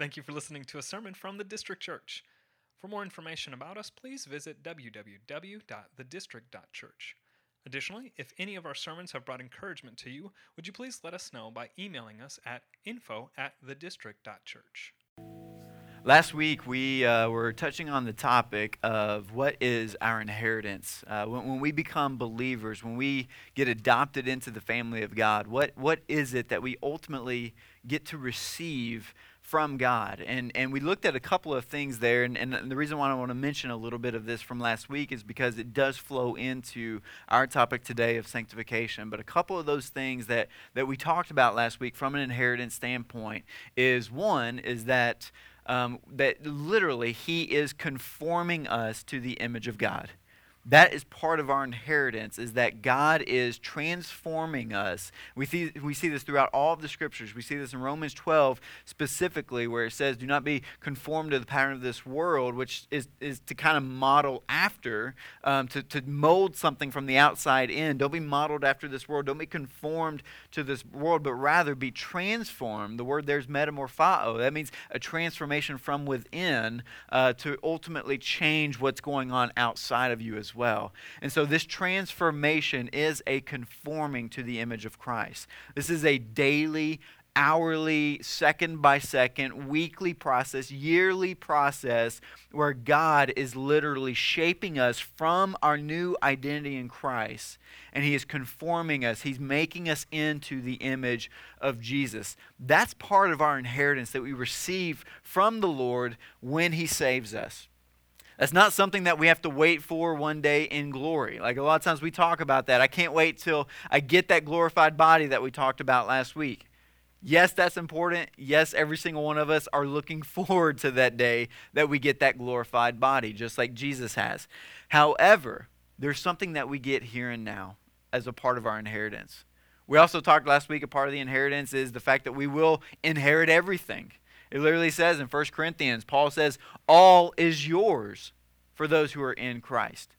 Thank you for listening to a sermon from the District Church. For more information about us, please visit www.thedistrict.church. Additionally, if any of our sermons have brought encouragement to you, would you please let us know by emailing us at info at thedistrict.church. Last week, we uh, were touching on the topic of what is our inheritance. Uh, when, when, we become believers, when we get adopted into the family of God, what, what is it that we ultimately get to receive from God. And, and we looked at a couple of things there. And, and the reason why I want to mention a little bit of this from last week is because it does flow into our topic today of sanctification. But a couple of those things that, that we talked about last week from an inheritance standpoint is one, is that, um, that literally He is conforming us to the image of God that is part of our inheritance is that god is transforming us. We see, we see this throughout all of the scriptures. We see this in romans 12 specifically where it says do not be conformed to the pattern of this world which is, is to kind of model after um, to, to mold something from the outside in. Don't be modeled after this world. Don't be conformed to this world but rather be transformed. The word there's metamorphao. That means a transformation from within uh, to ultimately change what's going on outside of you as well. And so this transformation is a conforming to the image of Christ. This is a daily, hourly, second by second, weekly process, yearly process where God is literally shaping us from our new identity in Christ. And He is conforming us, He's making us into the image of Jesus. That's part of our inheritance that we receive from the Lord when He saves us. That's not something that we have to wait for one day in glory. Like a lot of times we talk about that. I can't wait till I get that glorified body that we talked about last week. Yes, that's important. Yes, every single one of us are looking forward to that day that we get that glorified body, just like Jesus has. However, there's something that we get here and now as a part of our inheritance. We also talked last week, a part of the inheritance is the fact that we will inherit everything. It literally says in 1 Corinthians, Paul says, All is yours for those who are in Christ.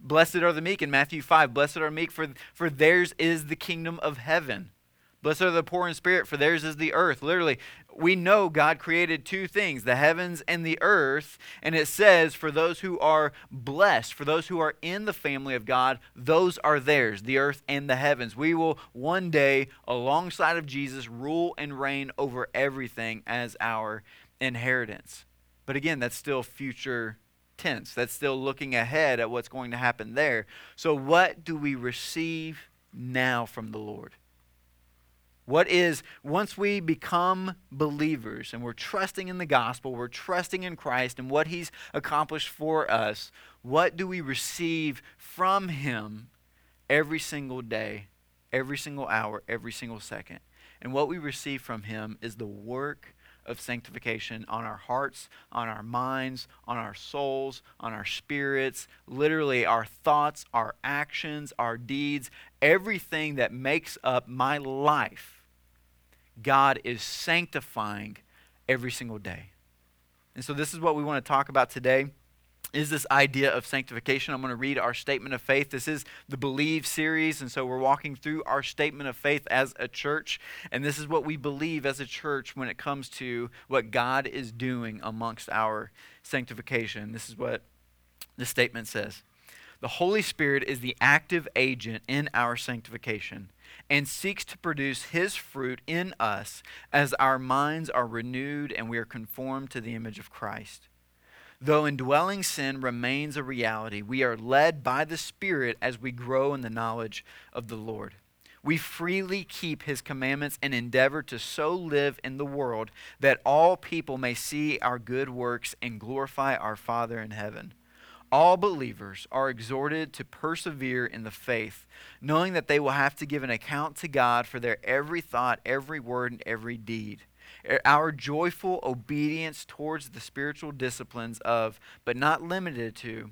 Blessed are the meek in Matthew 5. Blessed are meek, for, for theirs is the kingdom of heaven. Blessed are the poor in spirit, for theirs is the earth. Literally, we know God created two things, the heavens and the earth. And it says, for those who are blessed, for those who are in the family of God, those are theirs, the earth and the heavens. We will one day, alongside of Jesus, rule and reign over everything as our inheritance. But again, that's still future tense. That's still looking ahead at what's going to happen there. So, what do we receive now from the Lord? What is, once we become believers and we're trusting in the gospel, we're trusting in Christ and what he's accomplished for us, what do we receive from him every single day, every single hour, every single second? And what we receive from him is the work of sanctification on our hearts, on our minds, on our souls, on our spirits, literally our thoughts, our actions, our deeds, everything that makes up my life. God is sanctifying every single day. And so this is what we want to talk about today is this idea of sanctification. I'm going to read our statement of faith. This is the Believe series, and so we're walking through our statement of faith as a church. And this is what we believe as a church when it comes to what God is doing amongst our sanctification. This is what the statement says The Holy Spirit is the active agent in our sanctification and seeks to produce his fruit in us as our minds are renewed and we are conformed to the image of Christ. Though indwelling sin remains a reality, we are led by the Spirit as we grow in the knowledge of the Lord. We freely keep his commandments and endeavor to so live in the world that all people may see our good works and glorify our Father in heaven. All believers are exhorted to persevere in the faith, knowing that they will have to give an account to God for their every thought, every word, and every deed Uh, our joyful obedience towards the spiritual disciplines of, but not limited to,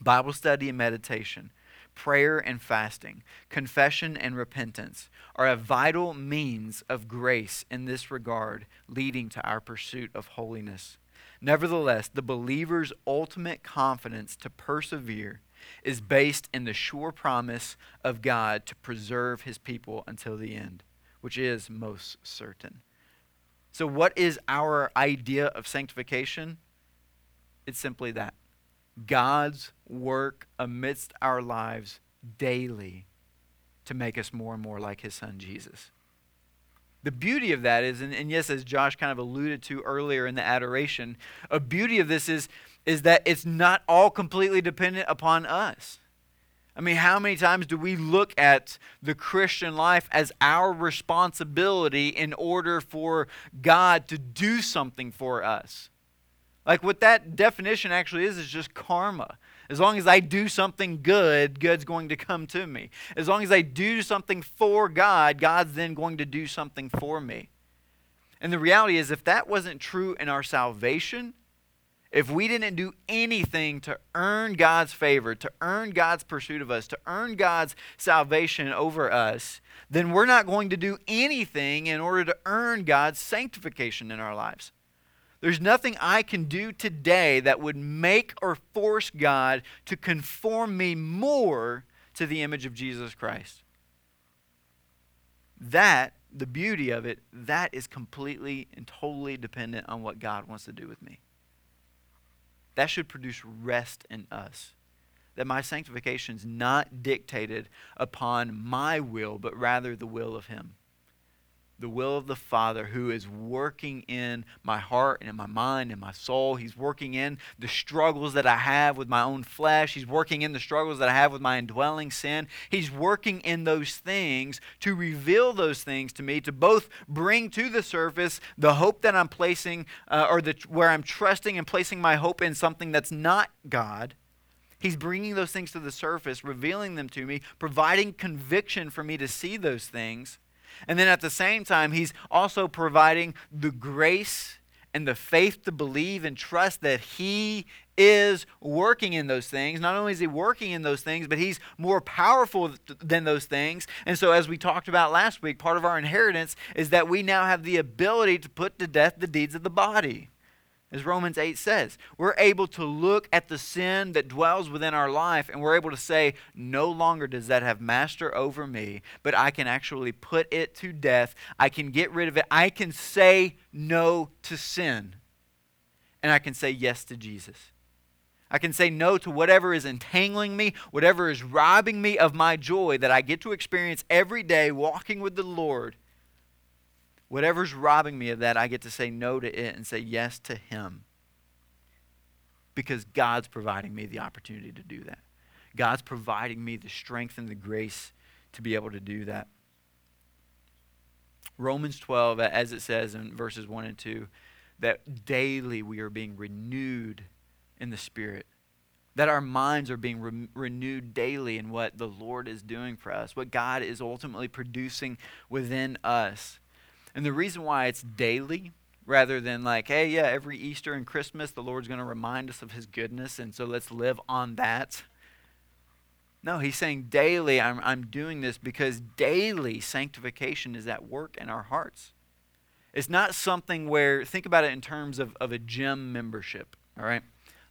Bible study and meditation, prayer and fasting, confession and repentance are a vital means of grace in this regard, leading to our pursuit of holiness. Nevertheless, the believer's ultimate confidence to persevere is based in the sure promise of God to preserve his people until the end, which is most certain. So, what is our idea of sanctification? It's simply that God's work amidst our lives daily to make us more and more like his son Jesus. The beauty of that is, and, and, yes, as Josh kind of alluded to earlier in the adoration, a beauty of this is, is that it's not all completely dependent upon us. I mean, how many times do we look at the Christian life as our responsibility in order for God to do something for us? Like, what that definition actually is, is just karma. As long as I do something good, good's going to come to me. As long as I do something for God, God's then going to do something for me. And the reality is, if that wasn't true in our salvation, if we didn't do anything to earn God's favor, to earn God's pursuit of us, to earn God's salvation over us, then we're not going to do anything in order to earn God's sanctification in our lives. There's nothing I can do today that would make or force God to conform me more to the image of Jesus Christ. That, the beauty of it, that is completely and totally dependent on what God wants to do with me. That should produce rest in us. That my sanctification is not dictated upon my will, but rather the will of Him. The will of the Father who is working in my heart and in my mind and my soul. He's working in the struggles that I have with my own flesh. He's working in the struggles that I have with my indwelling sin. He's working in those things to reveal those things to me, to both bring to the surface the hope that I'm placing, uh, or the, where I'm trusting and placing my hope in something that's not God. He's bringing those things to the surface, revealing them to me, providing conviction for me to see those things and then at the same time, He's also providing the grace and the faith to believe and trust that He is working in those things. Not only is He working in those things, but He's more powerful than those things. And so, as we talked about last week, part of our inheritance is that we now have the ability to put to death the deeds of the body as Romans 8 says. We're able to look at the sin that dwells within our life and we're able to say, no longer does that have master over me, but I can actually put it to death. I can get rid of it. I can say no to sin. And I can say yes to Jesus. I can say no to whatever is entangling me, whatever is robbing me of my joy that I get to experience every day walking with the Lord Whatever's robbing me of that, I get to say no to it and say yes to Him. Because God's providing me the opportunity to do that. God's providing me the strength and the grace to be able to do that. Romans 12, as it says in verses 1 and 2, that daily we are being renewed in the Spirit. That our minds are being re- renewed daily in what the Lord is doing for us, what God is ultimately producing within us. And the reason why it's daily rather than like, hey, yeah, every Easter and Christmas, the Lord's going to remind us of his goodness, and so let's live on that. No, he's saying daily, I'm, I'm doing this because daily sanctification is at work in our hearts. It's not something where, think about it in terms of, of a gym membership, all right?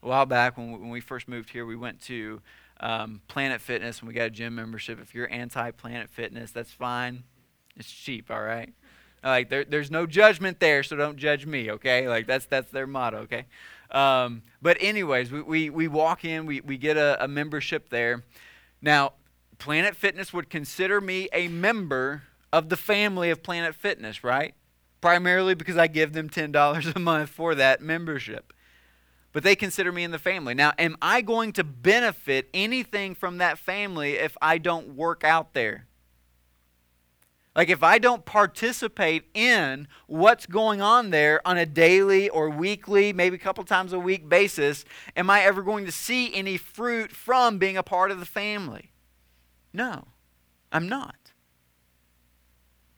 A while back when we, when we first moved here, we went to um, Planet Fitness and we got a gym membership. If you're anti Planet Fitness, that's fine. It's cheap, all right? Like there, there's no judgment there, so don't judge me, okay? Like that's that's their motto, okay? Um, but anyways, we, we, we walk in, we, we get a, a membership there. Now, Planet Fitness would consider me a member of the family of Planet Fitness, right? Primarily because I give them $10 a month for that membership. But they consider me in the family. Now, am I going to benefit anything from that family if I don't work out there? Like, if I don't participate in what's going on there on a daily or weekly, maybe a couple times a week basis, am I ever going to see any fruit from being a part of the family? No, I'm not.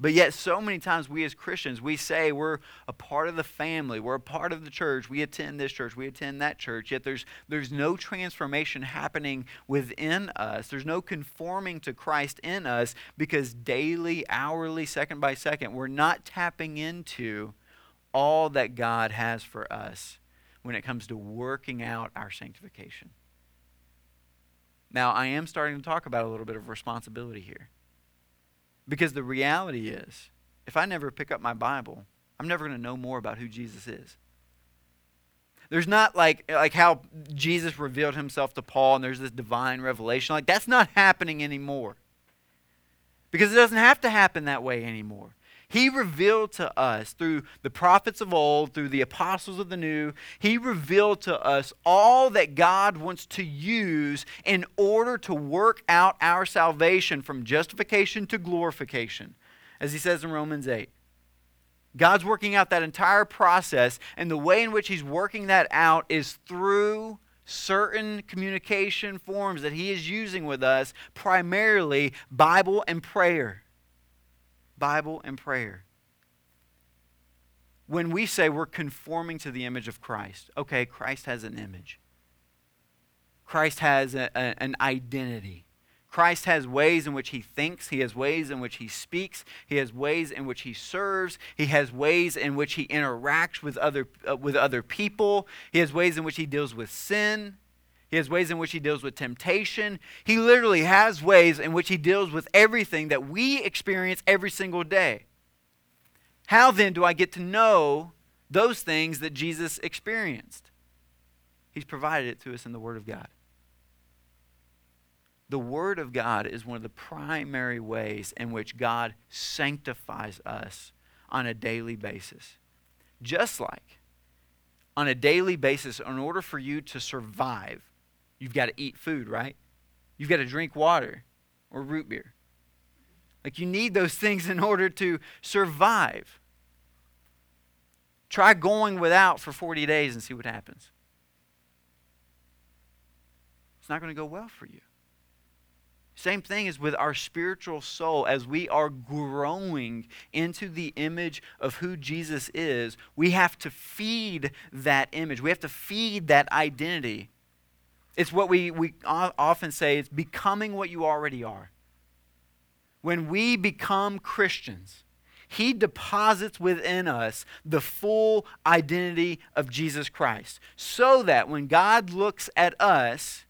But yet, so many times we as Christians, we say we're a part of the family, we're a part of the church, we attend this church, we attend that church, yet there's, there's no transformation happening within us. There's no conforming to Christ in us because daily, hourly, second by second, we're not tapping into all that God has for us when it comes to working out our sanctification. Now, I am starting to talk about a little bit of responsibility here. Because the reality is, if I never pick up my Bible, I'm never going to know more about who Jesus is. There's not like like how Jesus revealed himself to Paul and there's this divine revelation. Like that's not happening anymore. Because it doesn't have to happen that way anymore. He revealed to us through the prophets of old, through the apostles of the new, He revealed to us all that God wants to use in order to work out our salvation from justification to glorification, as He says in Romans 8. God's working out that entire process, and the way in which He's working that out is through certain communication forms that He is using with us, primarily Bible and prayer. Bible and prayer. When we say we're conforming to the image of Christ, okay, Christ has an image. Christ has a, a, an identity. Christ has ways in which he thinks, he has ways in which he speaks, he has ways in which he serves, he has ways in which he interacts with other, uh, with other people, he has ways in which he deals with sin. He has ways in which he deals with temptation. He literally has ways in which he deals with everything that we experience every single day. How then do I get to know those things that Jesus experienced? He's provided it to us in the Word of God. The Word of God is one of the primary ways in which God sanctifies us on a daily basis. Just like on a daily basis, in order for you to survive, You've got to eat food, right? You've got to drink water or root beer. Like you need those things in order to survive. Try going without for 40 days and see what happens. It's not going to go well for you. Same thing is with our spiritual soul. As we are growing into the image of who Jesus is, we have to feed that image. We have to feed that identity. It's what we, we often say it's becoming what you already are. When we become Christians, He deposits within us the full identity of Jesus Christ. So that when God looks at us,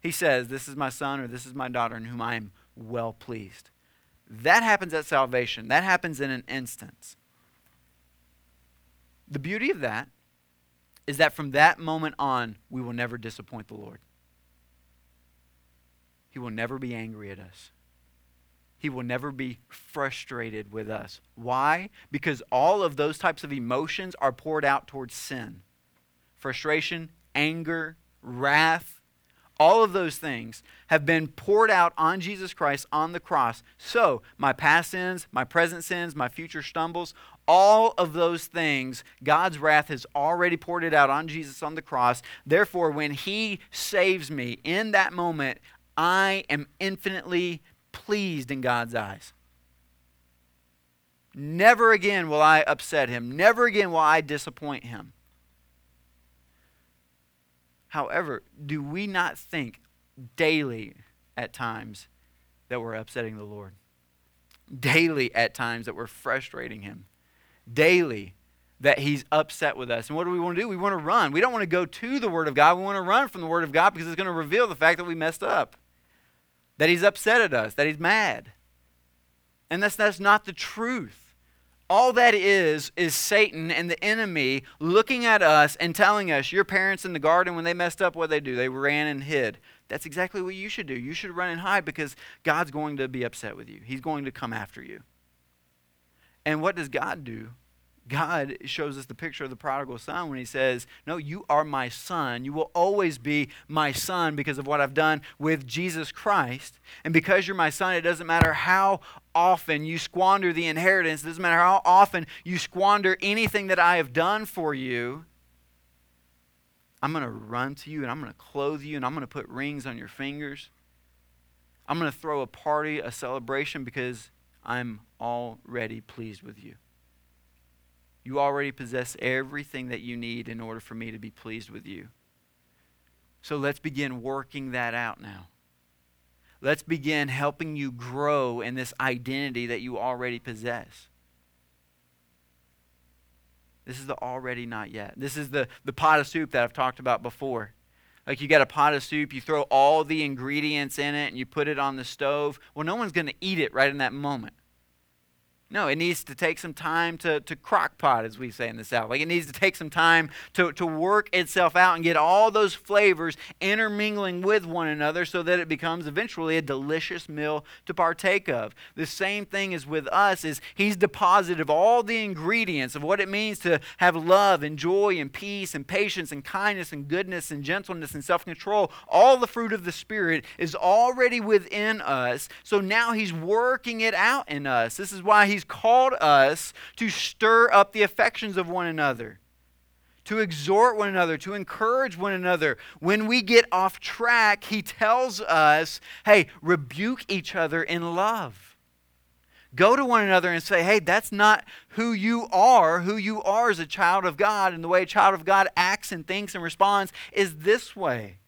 He says, This is my son or this is my daughter in whom I am well pleased. That happens at salvation, that happens in an instance. The beauty of that is that from that moment on, we will never disappoint the Lord. He will never be angry at us. He will never be frustrated with us. Why? Because all of those types of emotions are poured out towards sin frustration, anger, wrath, all of those things have been poured out on Jesus Christ on the cross. So, my past sins, my present sins, my future stumbles, all of those things, God's wrath has already poured it out on Jesus on the cross. Therefore, when He saves me in that moment, I am infinitely pleased in God's eyes. Never again will I upset Him. Never again will I disappoint Him. However, do we not think daily at times that we're upsetting the Lord? Daily at times that we're frustrating Him? Daily that he's upset with us. And what do we want to do? We want to run. We don't want to go to the Word of God. We want to run from the Word of God because it's going to reveal the fact that we messed up, that he's upset at us, that he's mad. And that's, that's not the truth. All that is, is Satan and the enemy looking at us and telling us, your parents in the garden, when they messed up, what they do? They ran and hid. That's exactly what you should do. You should run and hide because God's going to be upset with you. He's going to come after you. And what does God do? God shows us the picture of the prodigal son when he says, No, you are my son. You will always be my son because of what I've done with Jesus Christ. And because you're my son, it doesn't matter how often you squander the inheritance, it doesn't matter how often you squander anything that I have done for you. I'm going to run to you and I'm going to clothe you and I'm going to put rings on your fingers. I'm going to throw a party, a celebration because I'm already pleased with you. You already possess everything that you need in order for me to be pleased with you. So let's begin working that out now. Let's begin helping you grow in this identity that you already possess. This is the already not yet. This is the, the pot of soup that I've talked about before. Like you got a pot of soup, you throw all the ingredients in it, and you put it on the stove. Well, no one's going to eat it right in that moment. No, it needs to take some time to, to crock pot, as we say in the South. Like it needs to take some time to, to work itself out and get all those flavors intermingling with one another so that it becomes eventually a delicious meal to partake of. The same thing is with us is he's deposited all the ingredients of what it means to have love and joy and peace and patience and kindness and goodness and gentleness and self-control. All the fruit of the Spirit is already within us. So now he's working it out in us. This is why he's He's called us to stir up the affections of one another, to exhort one another, to encourage one another. When we get off track, He tells us, hey, rebuke each other in love. Go to one another and say, hey, that's not who you are. Who you are as a child of God, and the way a child of God acts and thinks and responds is this way.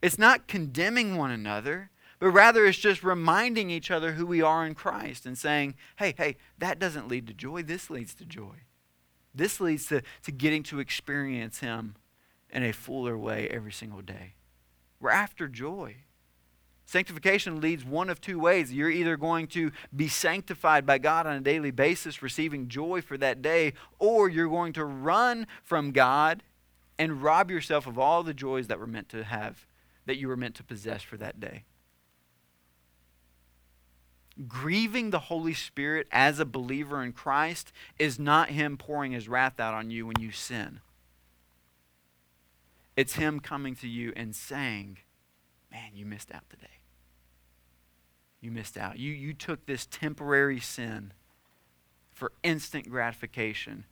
It's not condemning one another but rather it's just reminding each other who we are in Christ and saying, hey, hey, that doesn't lead to joy. This leads to joy. This leads to, to getting to experience Him in a fuller way every single day. We're after joy. Sanctification leads one of two ways. You're either going to be sanctified by God on a daily basis, receiving joy for that day, or you're going to run from God and rob yourself of all the joys that were meant to have, that you were meant to possess for that day grieving the Holy Spirit as a believer in Christ is not Him pouring His wrath out on you when you sin. It's Him coming to you and saying, Man, you missed out today. You missed out. You, you took this temporary sin for instant gratification,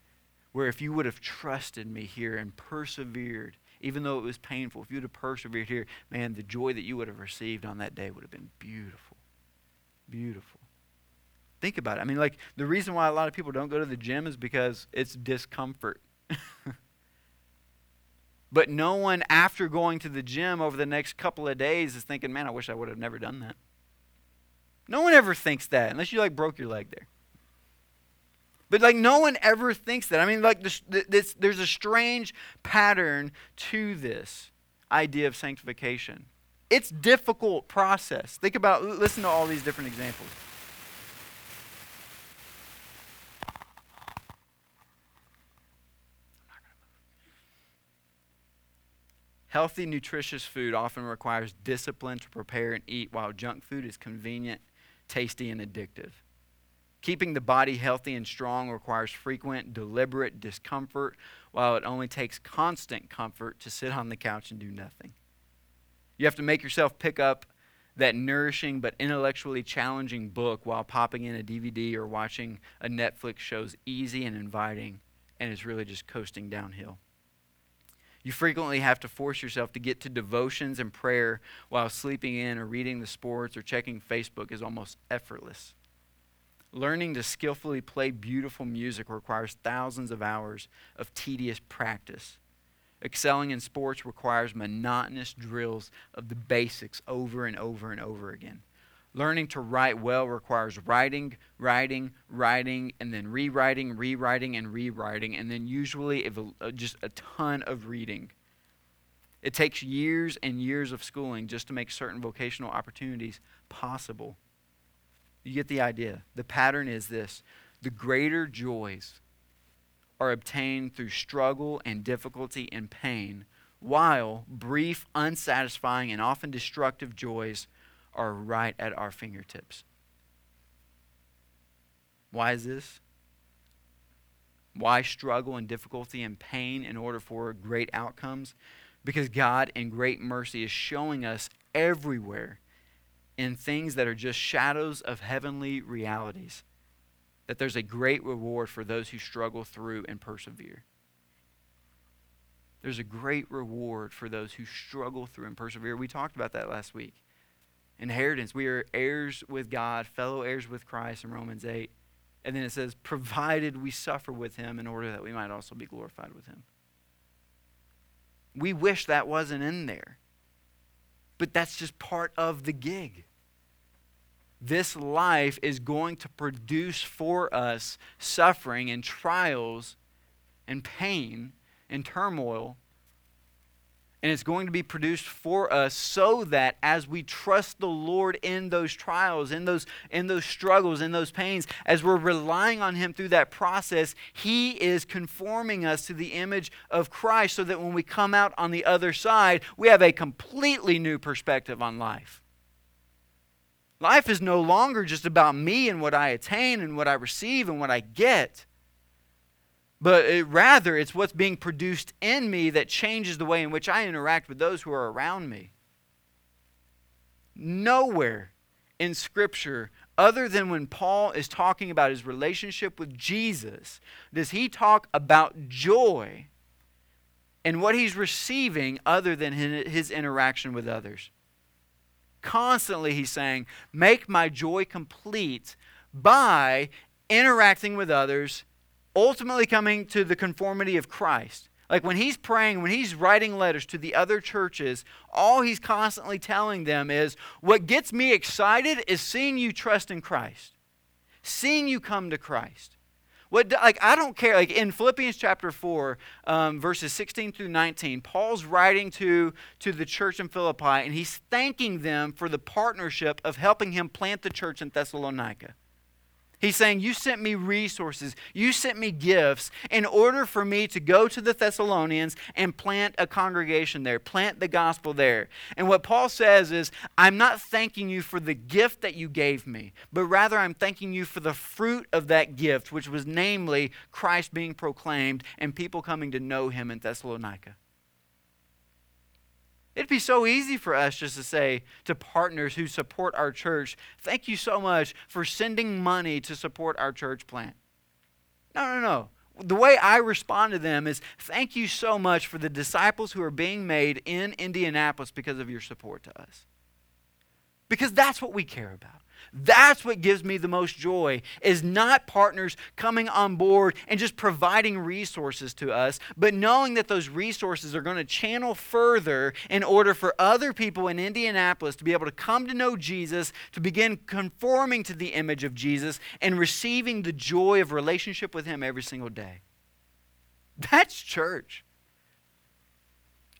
where if you would have trusted me here and persevered, even though it was painful, if you would have persevered here, man, the joy that you would have received on that day would have been beautiful. Beautiful. Think about it. I mean, like, the reason why a lot of people don't go to the gym is because it's discomfort. but no one, after going to the gym over the next couple of days, is thinking, man, I wish I would have never done that. No one ever thinks that, unless you, like, broke your leg there. But like no one ever thinks that. I mean, like this, this, there's a strange pattern to this idea of sanctification. It's difficult process. Think about listen to all these different examples. Healthy, nutritious food often requires discipline to prepare and eat, while junk food is convenient, tasty, and addictive. Keeping the body healthy and strong requires frequent, deliberate discomfort, while it only takes constant comfort to sit on the couch and do nothing. You have to make yourself pick up that nourishing but intellectually challenging book while popping in a DVD or watching a Netflix show's easy and inviting, and is really just coasting downhill. You frequently have to force yourself to get to devotions and prayer while sleeping in or reading the sports or checking Facebook is almost effortless. Learning to skillfully play beautiful music requires thousands of hours of tedious practice. Excelling in sports requires monotonous drills of the basics over and over and over again. Learning to write well requires writing, writing, writing, and then rewriting, rewriting, and rewriting, and then usually just a ton of reading. It takes years and years of schooling just to make certain vocational opportunities possible. You get the idea. The pattern is this the greater joys are obtained through struggle and difficulty and pain, while brief, unsatisfying, and often destructive joys are right at our fingertips. Why is this? Why struggle and difficulty and pain in order for great outcomes? Because God, in great mercy, is showing us everywhere in things that are just shadows of heavenly realities that there's a great reward for those who struggle through and persevere. There's a great reward for those who struggle through and persevere. We talked about that last week. Inheritance. We are heirs with God, fellow heirs with Christ in Romans 8. And then it says, provided we suffer with him in order that we might also be glorified with him. We wish that wasn't in there. But that's just part of the gig this life is going to produce for us suffering and trials and pain and turmoil. And it's going to be produced for us so that as we trust the Lord in those trials, in those, in those struggles, in those pains, as we're relying on Him through that process, He is conforming us to the image of Christ so that when we come out on the other side, we have a completely new perspective on life. Life is no longer just about me and what I attain and what I receive and what I get but it, rather it's what's being produced in me that changes the way in which I interact with those who are around me. Nowhere in Scripture, other than when Paul is talking about his relationship with Jesus, does he talk about joy and what he's receiving other than his interaction with others. Constantly, he's saying, Make my joy complete by interacting with others ultimately coming to the conformity of Christ. Like when he's praying, when he's writing letters to the other churches, all he's constantly telling them is what gets me excited is seeing you trust in Christ, seeing you come to Christ. What, like I don't care. Like in Philippians chapter four, um, verses sixteen through nineteen, Paul's writing to to the church in Philippi, and he's thanking them for the partnership of helping him plant the church in Thessalonica. He's saying, You sent me resources, you sent me gifts in order for me to go to the Thessalonians and plant a congregation there, plant the gospel there. And what Paul says is, I'm not thanking you for the gift that you gave me, but rather I'm thanking you for the fruit of that gift, which was namely Christ being proclaimed and people coming to know him in Thessalonica. It'd be so easy for us just to say to partners who support our church, thank you so much for sending money to support our church plant. No, no, no. The way I respond to them is thank you so much for the disciples who are being made in Indianapolis because of your support to us. Because that's what we care about. That's what gives me the most joy is not partners coming on board and just providing resources to us, but knowing that those resources are going to channel further in order for other people in Indianapolis to be able to come to know Jesus, to begin conforming to the image of Jesus and receiving the joy of relationship with him every single day. That's church.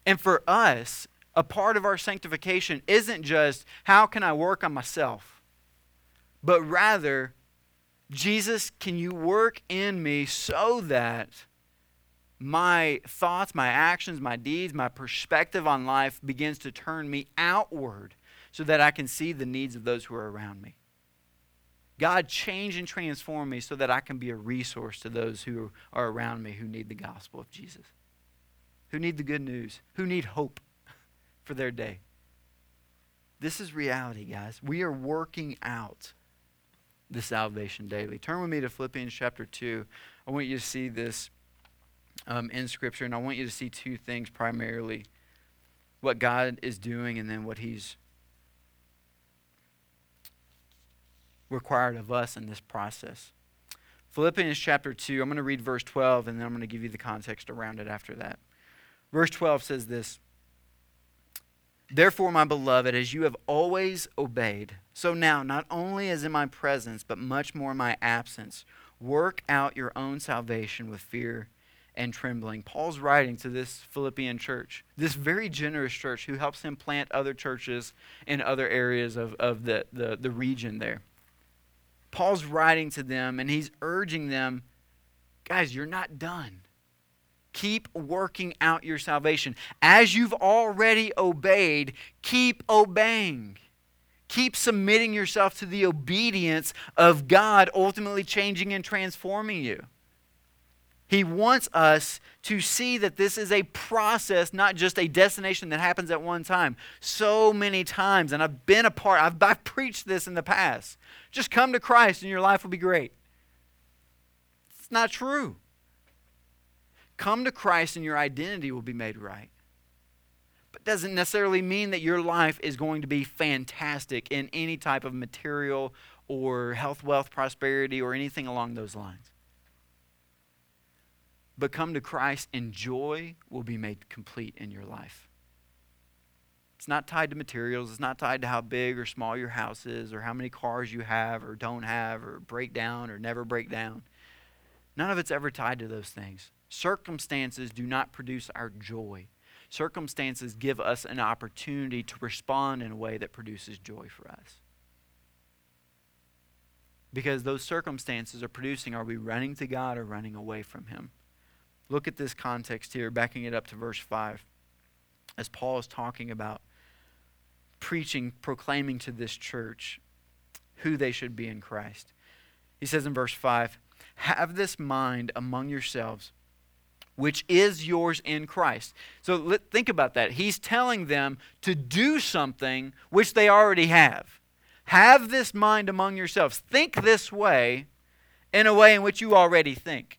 And for us, a part of our sanctification isn't just how can I work on myself? But rather, Jesus, can you work in me so that my thoughts, my actions, my deeds, my perspective on life begins to turn me outward so that I can see the needs of those who are around me? God, change and transform me so that I can be a resource to those who are around me who need the gospel of Jesus, who need the good news, who need hope for their day. This is reality, guys. We are working out the salvation daily. Turn with me to Philippians chapter 2. I want you to see this um, in Scripture, and I want you to see two things primarily what God is doing and then what He's required of us in this process. Philippians chapter 2, I'm going to read verse 12, and then I'm going to give you the context around it after that. Verse 12 says this Therefore, my beloved, as you have always obeyed, so now, not only as in my presence, but much more in my absence, work out your own salvation with fear and trembling. Paul's writing to this Philippian church, this very generous church who helps him plant other churches in other areas of, of the, the, the region there. Paul's writing to them and he's urging them guys, you're not done. Keep working out your salvation. As you've already obeyed, keep obeying. Keep submitting yourself to the obedience of God, ultimately changing and transforming you. He wants us to see that this is a process, not just a destination that happens at one time. So many times, and I've been a part, I've, I've preached this in the past. Just come to Christ and your life will be great. It's not true. Come to Christ and your identity will be made right But doesn't necessarily mean that your life is going to be fantastic in any type of material or health, wealth, prosperity, or anything along those lines. But come to Christ and joy will be made complete in your life. It's not tied to materials. It's not tied to how big or small your house is or how many cars you have or don't have or break down or never break down. None of it's ever tied to those things. Circumstances do not produce our joy. circumstances give us an opportunity to respond in a way that produces joy for us. Because those circumstances are producing are we running to God or running away from Him? Look at this context here, backing it up to verse 5. As Paul is talking about preaching, proclaiming to this church who they should be in Christ. He says in verse 5 Have this mind among yourselves which is yours in Christ. So let, think about that. He's telling them to do something which they already have. Have this mind among yourselves. Think this way in a way in which you already think.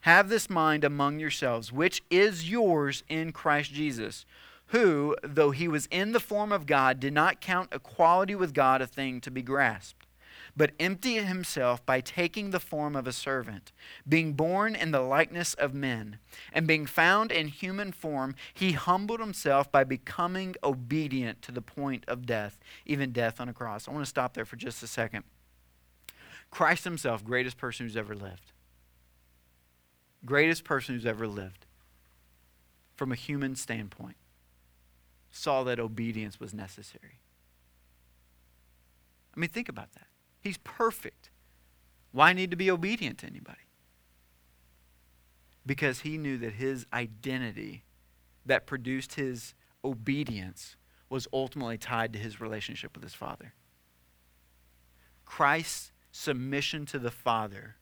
Have this mind among yourselves, which is yours in Christ Jesus, who, though he was in the form of God, did not count equality with God a thing to be grasped but emptied himself by taking the form of a servant, being born in the likeness of men. And being found in human form, he humbled himself by becoming obedient to the point of death, even death on a cross. I want to stop there for just a second. Christ himself, greatest person who's ever lived. Greatest person who's ever lived. From a human standpoint, saw that obedience was necessary. I mean, think about that. He's perfect. Why need to be obedient to anybody? Because he knew that his identity that produced his obedience was ultimately tied to his relationship with his Father. Christ's submission to the Father,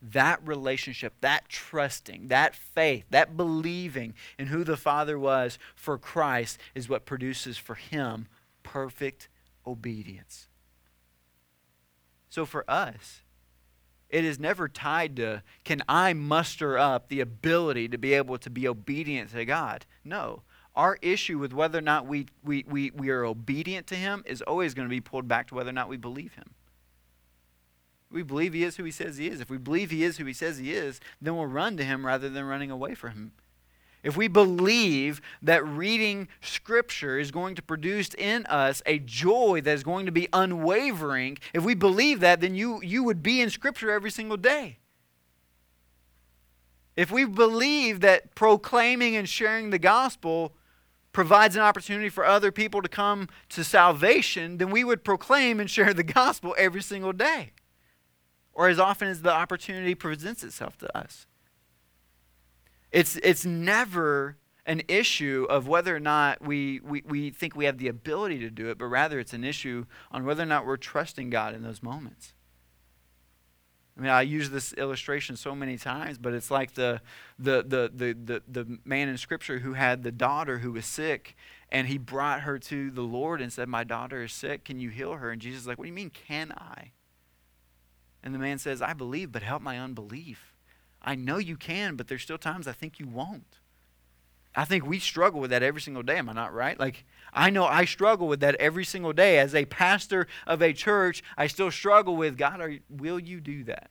that relationship, that trusting, that faith, that believing in who the Father was for Christ is what produces for him perfect obedience. So for us, it is never tied to can I muster up the ability to be able to be obedient to God? No. Our issue with whether or not we, we, we, we are obedient to Him is always going to be pulled back to whether or not we believe Him. We believe He is who He says He is. If we believe He is who He says He is, then we'll run to Him rather than running away from Him if we believe that reading Scripture is going to produce in us a joy that is going to be unwavering, if we believe that, then you, you would be in Scripture every single day. If we believe that proclaiming and sharing the gospel provides an opportunity for other people to come to salvation, then we would proclaim and share the gospel every single day, or as often as the opportunity presents itself to us. It's, it's never an issue of whether or not we, we, we think we have the ability to do it, but rather it's an issue on whether or not we're trusting God in those moments. I mean, I use this illustration so many times, but it's like the, the, the, the, the, the man in Scripture who had the daughter who was sick, and he brought her to the Lord and said, My daughter is sick. Can you heal her? And Jesus is like, What do you mean, can I? And the man says, I believe, but help my unbelief. I know you can, but there's still times I think you won't. I think we struggle with that every single day. Am I not right? Like, I know I struggle with that every single day. As a pastor of a church, I still struggle with God, are, will you do that?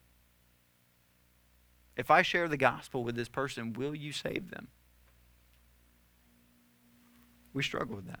If I share the gospel with this person, will you save them? We struggle with that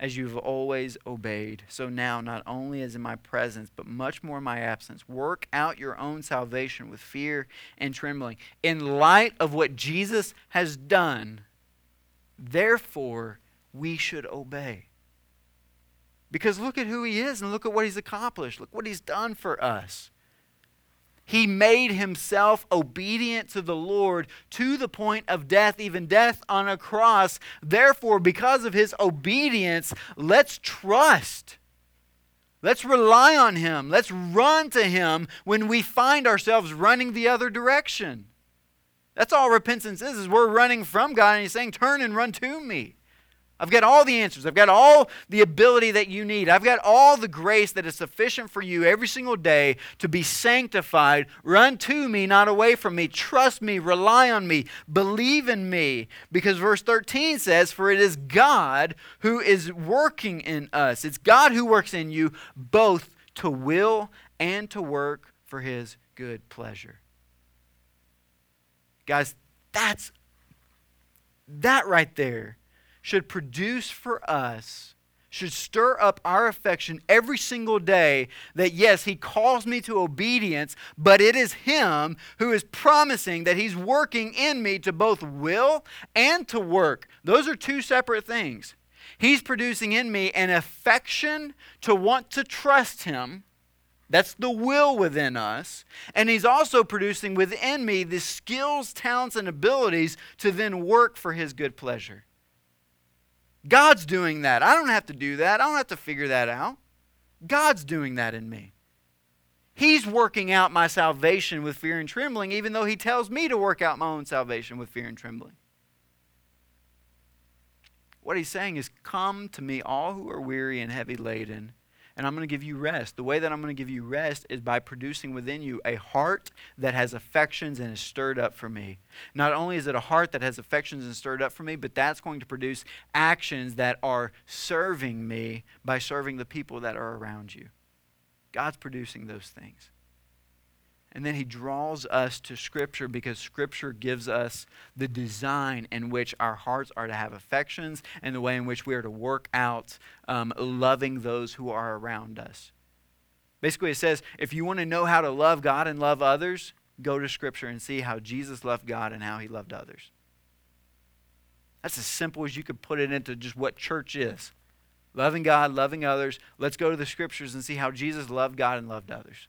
as you've always obeyed. So now, not only as in my presence, but much more in my absence, work out your own salvation with fear and trembling. In light of what Jesus has done, therefore, we should obey. Because look at who he is and look at what he's accomplished. Look what he's done for us. He made himself obedient to the Lord to the point of death, even death on a cross. Therefore, because of his obedience, let's trust. Let's rely on him. Let's run to him when we find ourselves running the other direction. That's all repentance is, is we're running from God and he's saying, turn and run to me. I've got all the answers. I've got all the ability that you need. I've got all the grace that is sufficient for you every single day to be sanctified. Run to me, not away from me. Trust me, rely on me, believe in me. Because verse 13 says, For it is God who is working in us. It's God who works in you both to will and to work for his good pleasure. Guys, that's that right there should produce for us, should stir up our affection every single day that, yes, He calls me to obedience, but it is Him who is promising that He's working in me to both will and to work. Those are two separate things. He's producing in me an affection to want to trust Him. That's the will within us. And he's also producing within me the skills, talents, and abilities to then work for his good pleasure. God's doing that. I don't have to do that. I don't have to figure that out. God's doing that in me. He's working out my salvation with fear and trembling, even though He tells me to work out my own salvation with fear and trembling. What He's saying is, Come to me, all who are weary and heavy laden, and I'm going to give you rest. The way that I'm going to give you rest is by producing within you a heart that has affections and is stirred up for me. Not only is it a heart that has affections and stirred up for me, but that's going to produce actions that are serving me by serving the people that are around you. God's producing those things. And then he draws us to Scripture because Scripture gives us the design in which our hearts are to have affections and the way in which we are to work out um, loving those who are around us. Basically, it says if you want to know how to love God and love others, go to Scripture and see how Jesus loved God and how he loved others. That's as simple as you could put it into just what church is loving God, loving others. Let's go to the Scriptures and see how Jesus loved God and loved others.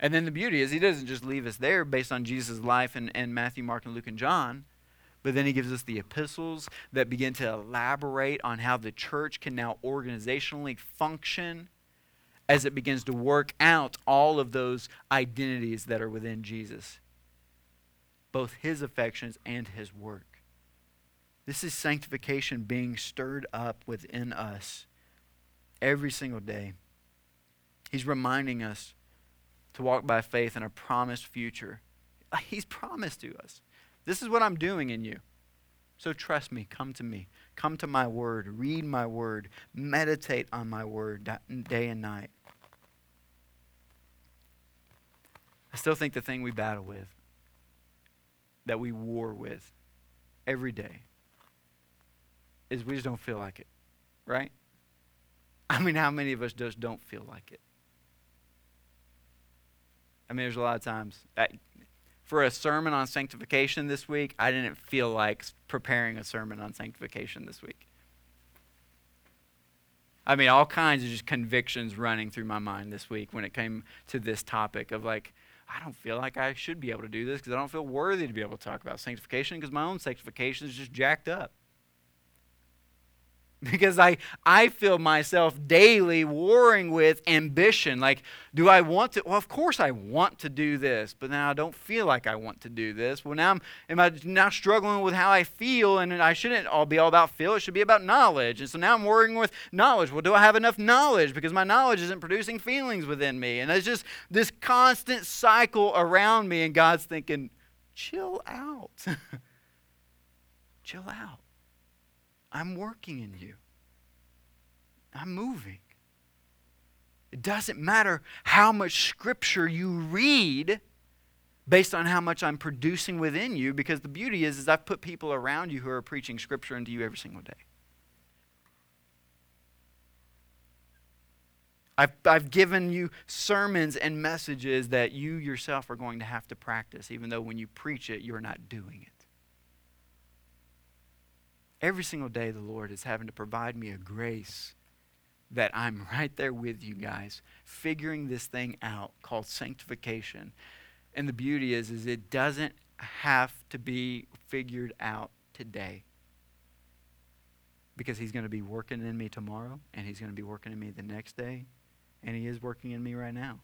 And then the beauty is, he doesn't just leave us there based on Jesus' life and, and Matthew, Mark, and Luke, and John, but then he gives us the epistles that begin to elaborate on how the church can now organizationally function as it begins to work out all of those identities that are within Jesus, both his affections and his work. This is sanctification being stirred up within us every single day. He's reminding us to walk by faith in a promised future. Uh, he's promised to us. This is what I'm doing in you. So trust me, come to me. Come to my word, read my word, meditate on my word day and night. I still think the thing we battle with, that we war with every day, is we just don't feel like it, right? I mean, how many of us just don't feel like it? I mean, there's a lot of times. I, for a sermon on sanctification this week, I didn't feel like preparing a sermon on sanctification this week. I mean, all kinds of just convictions running through my mind this week when it came to this topic of like, I don't feel like I should be able to do this because I don't feel worthy to be able to talk about sanctification because my own sanctification is just jacked up. Because I, I feel myself daily warring with ambition. Like, do I want to? Well, of course I want to do this, but now I don't feel like I want to do this. Well, now I'm, am I now struggling with how I feel? And I shouldn't all be all about feel. It should be about knowledge. And so now I'm worrying with knowledge. Well, do I have enough knowledge? Because my knowledge isn't producing feelings within me. And it's just this constant cycle around me. And God's thinking, chill out. chill out. I'm working in you. I'm moving. It doesn't matter how much scripture you read based on how much I'm producing within you because the beauty is is I've put people around you who are preaching scripture into you every single day. I've, I've given you sermons and messages that you yourself are going to have to practice, even though when you preach it, you're not doing it. Every single day, the Lord is having to provide me a grace that I'm right there with you guys, figuring this thing out called sanctification. And the beauty is, is it doesn't have to be figured out today. Because he's going to be working in me tomorrow, and he's going to be working in me the next day, and he is working in me right now.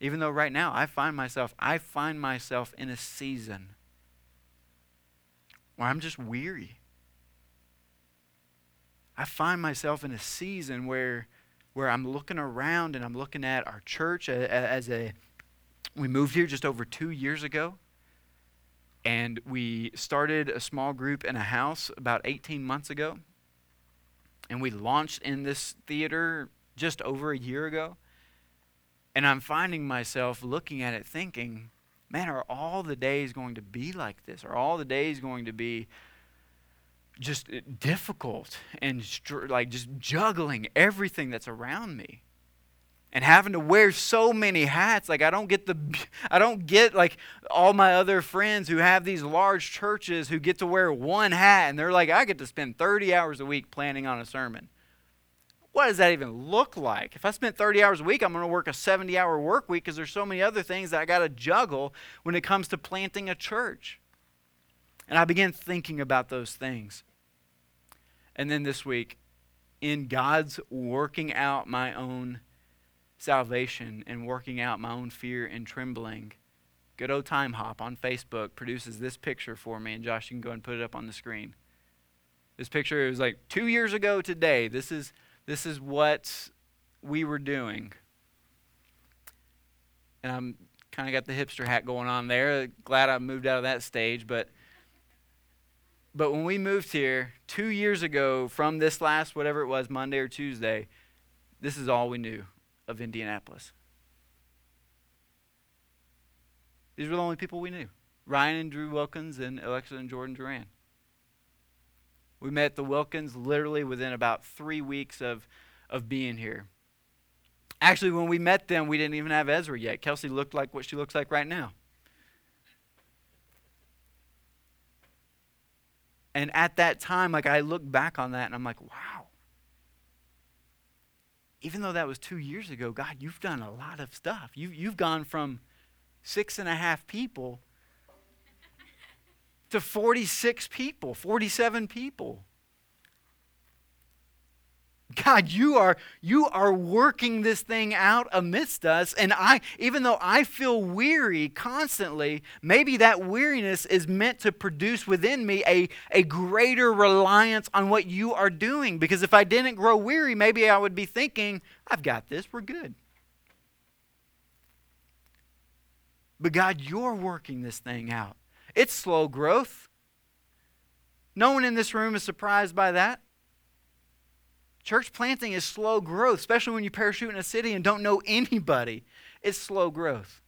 Even though right now I find myself, I find myself in a season where I'm just weary. I find myself in a season where where I'm looking around and I'm looking at our church as a we moved here just over 2 years ago and we started a small group in a house about 18 months ago and we launched in this theater just over a year ago and I'm finding myself looking at it thinking man are all the days going to be like this? Are all the days going to be just uh, difficult and str- like just juggling everything that's around me? And having to wear so many hats like i don't get the i don't get like all my other friends who have these large churches who get to wear one hat and they're like i get to spend 30 hours a week planning on a sermon what does that even look like if i spent 30 hours a week i'm going to work a 70 hour work week because there's so many other things that i got to juggle when it comes to planting a church and I began thinking about those things. And then this week, in God's working out my own salvation and working out my own fear and trembling, good old Timehop on Facebook produces this picture for me. And Josh, you can go and put it up on the screen. This picture is like two years ago today. This is this is what we were doing. And I'm kind of got the hipster hat going on there. Glad I moved out of that stage, but but when we moved here two years ago from this last, whatever it was, Monday or Tuesday, this is all we knew of Indianapolis. These were the only people we knew Ryan and Drew Wilkins and Alexa and Jordan Duran. We met the Wilkins literally within about three weeks of, of being here. Actually, when we met them, we didn't even have Ezra yet. Kelsey looked like what she looks like right now. And at that time, like I look back on that and I'm like, wow. Even though that was two years ago, God, you've done a lot of stuff. You, you've gone from six and a half people to 46 people, 47 people. God, you are you are working this thing out amidst us and I even though I feel weary constantly, maybe that weariness is meant to produce within me a, a greater reliance on what you are doing because if I didn't grow weary, maybe I would be thinking, I've got this, we're good. But God, you're working this thing out. It's slow growth. No one in this room is surprised by that. Church planting is slow growth, especially when you parachute in a city and don't know anybody. It's slow growth.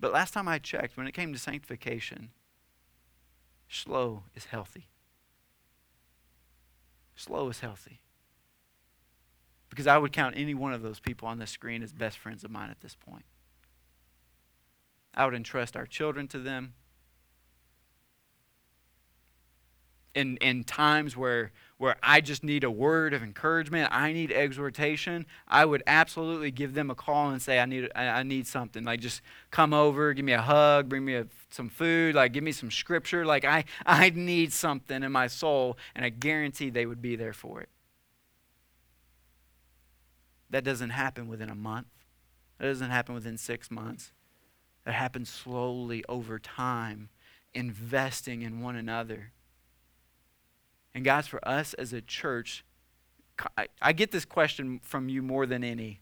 But last time I checked, when it came to sanctification, slow is healthy. Slow is healthy. Because I would count any one of those people on the screen as best friends of mine at this point. I would entrust our children to them. In, in times where where I just need a word of encouragement, I need exhortation, I would absolutely give them a call and say, I need, I need something. Like, just come over, give me a hug, bring me a, some food, like, give me some scripture. Like, I, I need something in my soul, and I guarantee they would be there for it. That doesn't happen within a month, that doesn't happen within six months. That happens slowly over time, investing in one another. And guys, for us as a church, I, get this question from you more than any.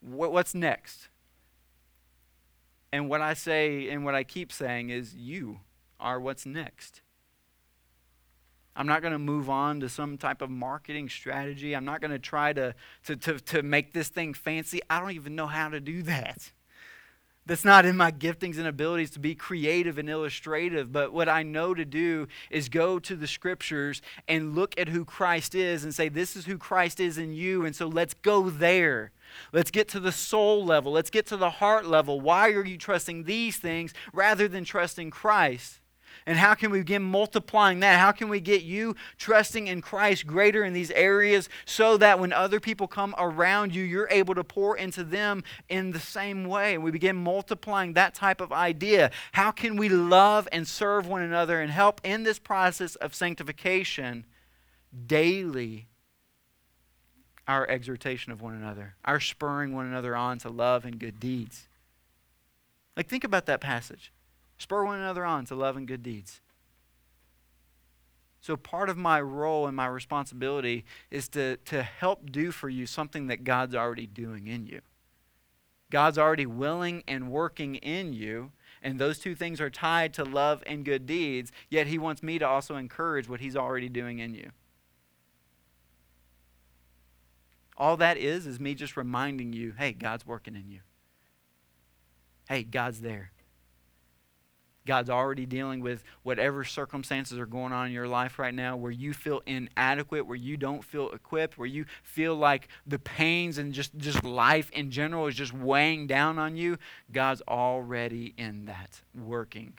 What, what's next? And what I say and what I keep saying is, you are what's next. I'm not going to move on to some type of marketing strategy. I'm not going to try to, to, to make this thing fancy. I don't even know how to do that that's not in my giftings and abilities to be creative and illustrative. But what I know to do is go to the scriptures and look at who Christ is and say, This is who Christ is in you. And so let's go there. Let's get to the soul level. Let's get to the heart level. Why are you trusting these things rather than trusting Christ? And how can we begin multiplying that? How can we get you trusting in Christ greater in these areas so that when other people come around you, you're able to pour into them in the same way? And we begin multiplying that type of idea. How can we love and serve one another and help in this process of sanctification daily? Our exhortation of one another, our spurring one another on to love and good deeds. Like, think about that passage. Spur one another on to love and good deeds. So, part of my role and my responsibility is to, to help do for you something that God's already doing in you. God's already willing and working in you, and those two things are tied to love and good deeds, yet He wants me to also encourage what He's already doing in you. All that is, is me just reminding you hey, God's working in you. Hey, God's there. God's already dealing with whatever circumstances are going on in your life right now where you feel inadequate, where you don't feel equipped, where you feel like the pains and just, just life in general is just weighing down on you. God's already in that, working.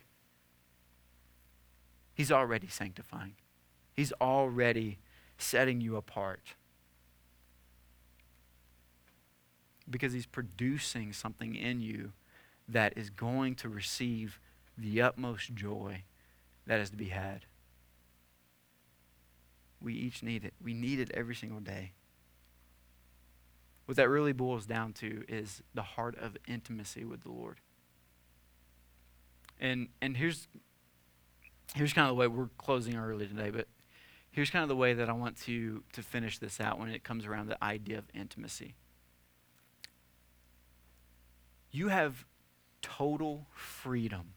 He's already sanctifying, He's already setting you apart. Because He's producing something in you that is going to receive the utmost joy that is to be had. We each need it. We need it every single day. What that really boils down to is the heart of intimacy with the Lord. And and here's here's kind of the way we're closing early today, but here's kind of the way that I want to to finish this out when it comes around the idea of intimacy. You have total freedom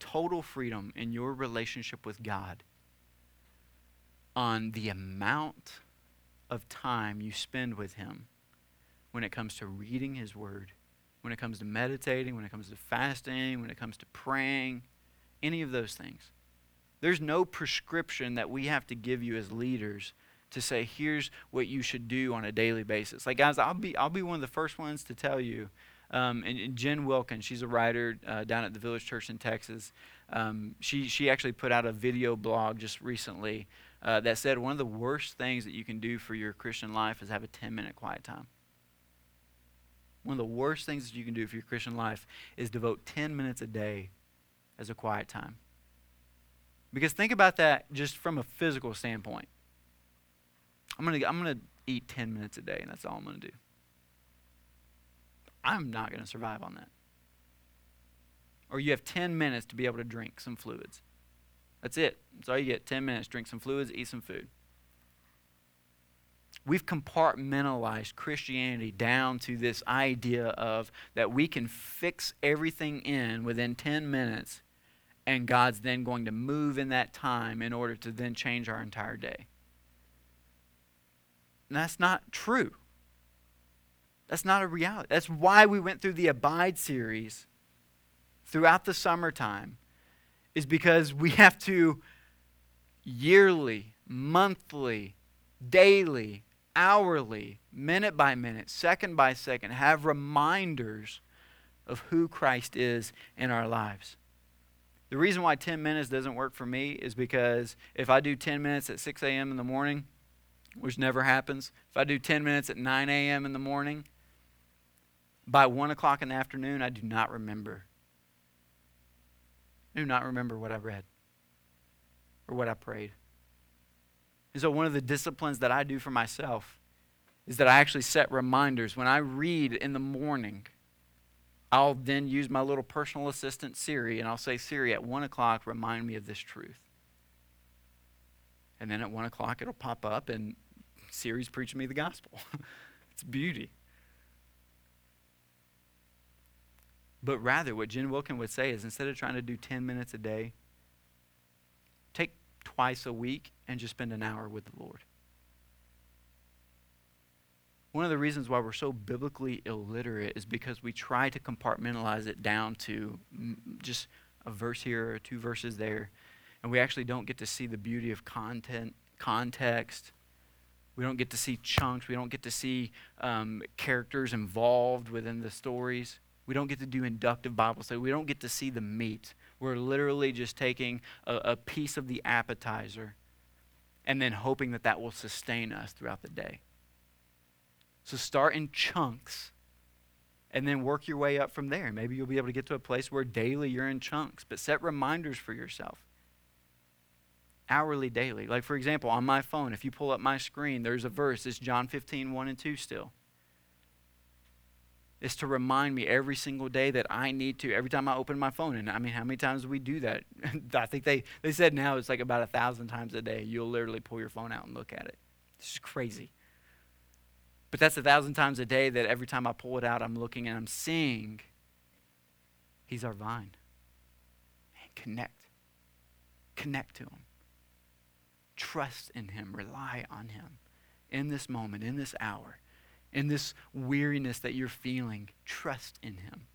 total freedom in your relationship with God on the amount of time you spend with Him when it comes to reading His Word, when it comes to meditating, when it comes to fasting, when it comes to praying, any of those things. There's no prescription that we have to give you as leaders to say here's what you should do on a daily basis. Like guys, I'll be I'll be one of the first ones to tell you um, and, Jen Wilkins, she's a writer uh, down at the Village Church in Texas. Um, she she actually put out a video blog just recently uh, that said one of the worst things that you can do for your Christian life is have a 10 minute quiet time. One of the worst things that you can do for your Christian life is devote 10 minutes a day as a quiet time. Because think about that just from a physical standpoint. I'm going to I'm going to eat 10 minutes a day and that's all I'm going to do. I'm not going to survive on that. Or you have 10 minutes to be able to drink some fluids. That's it. That's all you get 10 minutes. Drink some fluids, eat some food. We've compartmentalized Christianity down to this idea of that we can fix everything in within 10 minutes, and God's then going to move in that time in order to then change our entire day. And that's not true. That's not a reality. That's why we went through the Abide series throughout the summertime, is because we have to yearly, monthly, daily, hourly, minute by minute, second by second, have reminders of who Christ is in our lives. The reason why 10 minutes doesn't work for me is because if I do 10 minutes at 6 a.m. in the morning, which never happens, if I do 10 minutes at 9 a.m. in the morning, by 1 o'clock in the afternoon, I do not remember. I do not remember what I read or what I prayed. And so, one of the disciplines that I do for myself is that I actually set reminders. When I read in the morning, I'll then use my little personal assistant Siri and I'll say, Siri, at 1 o'clock, remind me of this truth. And then at 1 o'clock, it'll pop up and Siri's preaching me the gospel. it's beauty. But rather, what Jen Wilkin would say is instead of trying to do 10 minutes a day, take twice a week and just spend an hour with the Lord. One of the reasons why we're so biblically illiterate is because we try to compartmentalize it down to just a verse here or two verses there, and we actually don't get to see the beauty of content, context. We don't get to see chunks. We don't get to see um, characters involved within the stories. We don't get to do inductive Bible study. We don't get to see the meat. We're literally just taking a, a piece of the appetizer and then hoping that that will sustain us throughout the day. So start in chunks and then work your way up from there. Maybe you'll be able to get to a place where daily you're in chunks, but set reminders for yourself. Hourly, daily. Like, for example, on my phone, if you pull up my screen, there's a verse. It's John 15, 1 and 2 still. Is to remind me every single day that I need to, every time I open my phone. And I mean, how many times do we do that? I think they, they said now it's like about a thousand times a day. You'll literally pull your phone out and look at it. This is crazy. But that's a thousand times a day that every time I pull it out, I'm looking and I'm seeing He's our vine. Connect. Connect to Him. Trust in Him. Rely on Him in this moment, in this hour in this weariness that you're feeling, trust in Him.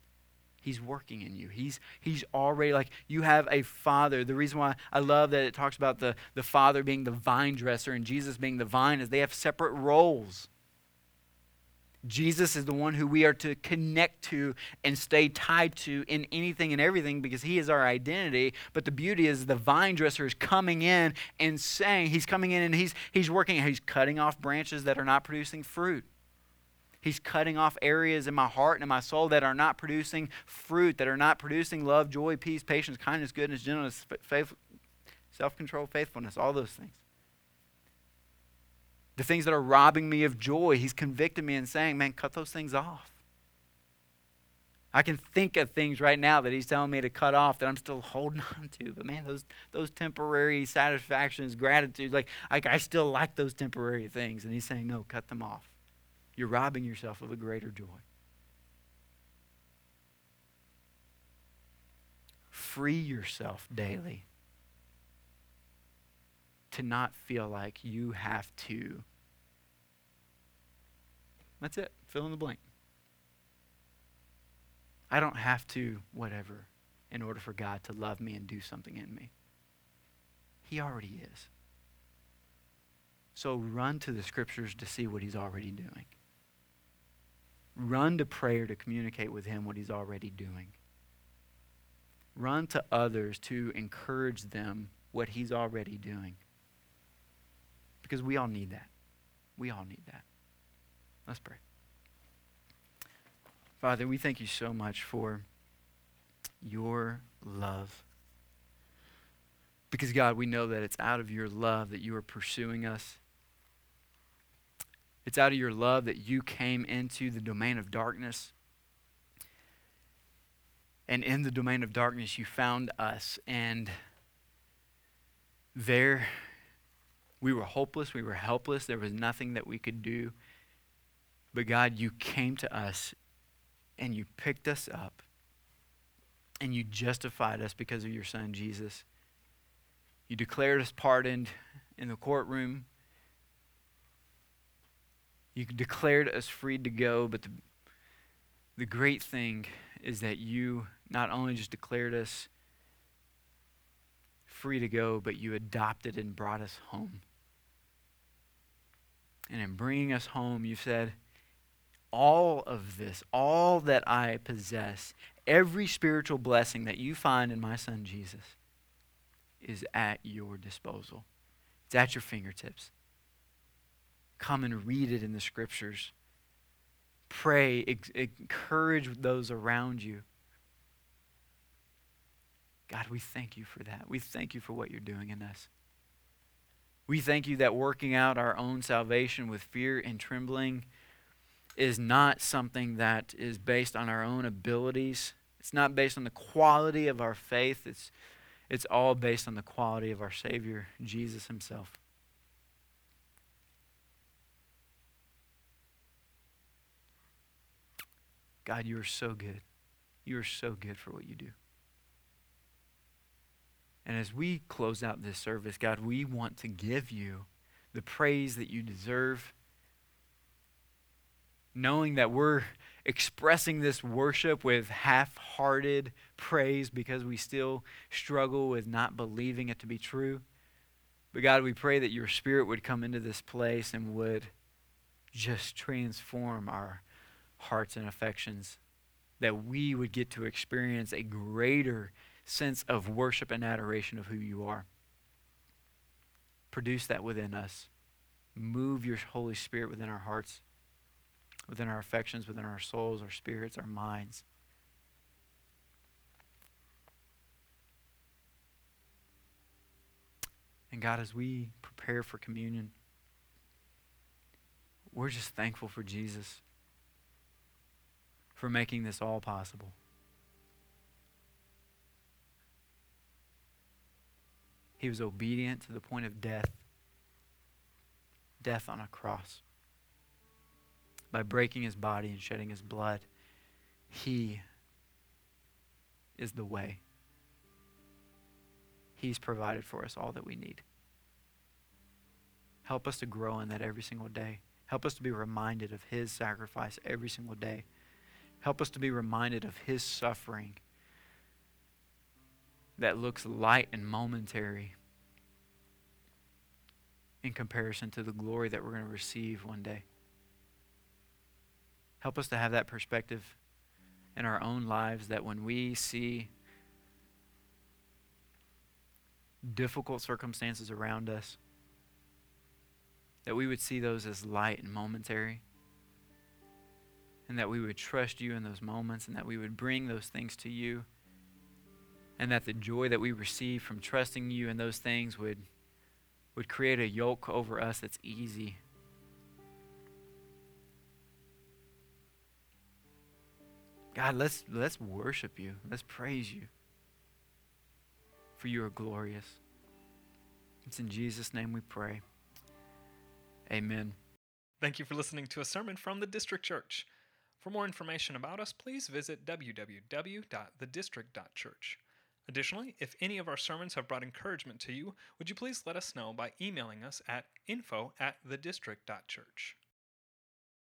He's working in you. He's, he's already like you have a father. The reason why I love that it talks about the, the father being the vine dresser and Jesus being the vine is they have separate roles. Jesus is the one who we are to connect to and stay tied to in anything and everything because he is our identity. But the beauty is the vine dresser is coming in and saying, He's coming in and he's, he's working, he's cutting off branches that are not producing fruit. He's cutting off areas in my heart and in my soul that are not producing fruit, that are not producing love, joy, peace, patience, kindness, goodness, gentleness, faith, self control, faithfulness, all those things. The things that are robbing me of joy, He's convicted me and saying, man, cut those things off. I can think of things right now that he's telling me to cut off that I'm still holding on to. But man, those those temporary satisfactions, gratitude, like I still like those temporary things. And he's saying, no, cut them off you're robbing yourself of a greater joy. Free yourself daily to not feel like you have to. That's it. Fill in the blank. I don't have to, whatever, in order for God to love me and do something in me. He already is. So run to the scriptures to see what He's already doing. Run to prayer to communicate with Him what He's already doing. Run to others to encourage them what He's already doing. Because we all need that. We all need that. Let's pray. Father, we thank you so much for your love. Because, God, we know that it's out of your love that you are pursuing us. It's out of your love that you came into the domain of darkness. And in the domain of darkness, you found us. And there, we were hopeless. We were helpless. There was nothing that we could do. But God, you came to us and you picked us up and you justified us because of your son, Jesus. You declared us pardoned in the courtroom. You declared us free to go, but the, the great thing is that you not only just declared us free to go, but you adopted and brought us home. And in bringing us home, you said, all of this, all that I possess, every spiritual blessing that you find in my son Jesus is at your disposal. It's at your fingertips. Come and read it in the scriptures. Pray, encourage those around you. God, we thank you for that. We thank you for what you're doing in us. We thank you that working out our own salvation with fear and trembling is not something that is based on our own abilities. It's not based on the quality of our faith. It's, it's all based on the quality of our Savior, Jesus Himself. God, you are so good. You are so good for what you do. And as we close out this service, God, we want to give you the praise that you deserve, knowing that we're expressing this worship with half hearted praise because we still struggle with not believing it to be true. But God, we pray that your spirit would come into this place and would just transform our hearts and affections, that we would get to experience a greater sense of worship and adoration of who you are. Produce that within us. Move your Holy Spirit within our hearts, within our affections, within our souls, our spirits, our minds. And God, as we prepare for communion, we're just thankful for Jesus for making this all possible. He was obedient to the point of death, death on a cross. By breaking his body and shedding his blood, he is the way. He's provided for us all that we need. Help us to grow in that every single day. Help us to be reminded of His sacrifice every single day. Help us to be reminded of His suffering that looks light and momentary in comparison to the glory that we're going to receive one day. Help us to have that perspective in our own lives that when we see difficult circumstances around us, that we would see those as light and momentary, and that we would trust you in those moments, and that we would bring those things to you, and that the joy that we receive from trusting you in those things would, would create a yoke over us that's easy. God, let's, let's worship you. Let's praise you. For you are glorious. It's in Jesus' name we pray. Amen. Thank you for listening to a sermon from the District Church. For more information about us, please visit www.thedistrict.church. Additionally, if any of our sermons have brought encouragement to you, would you please let us know by emailing us at info at thedistrict.church.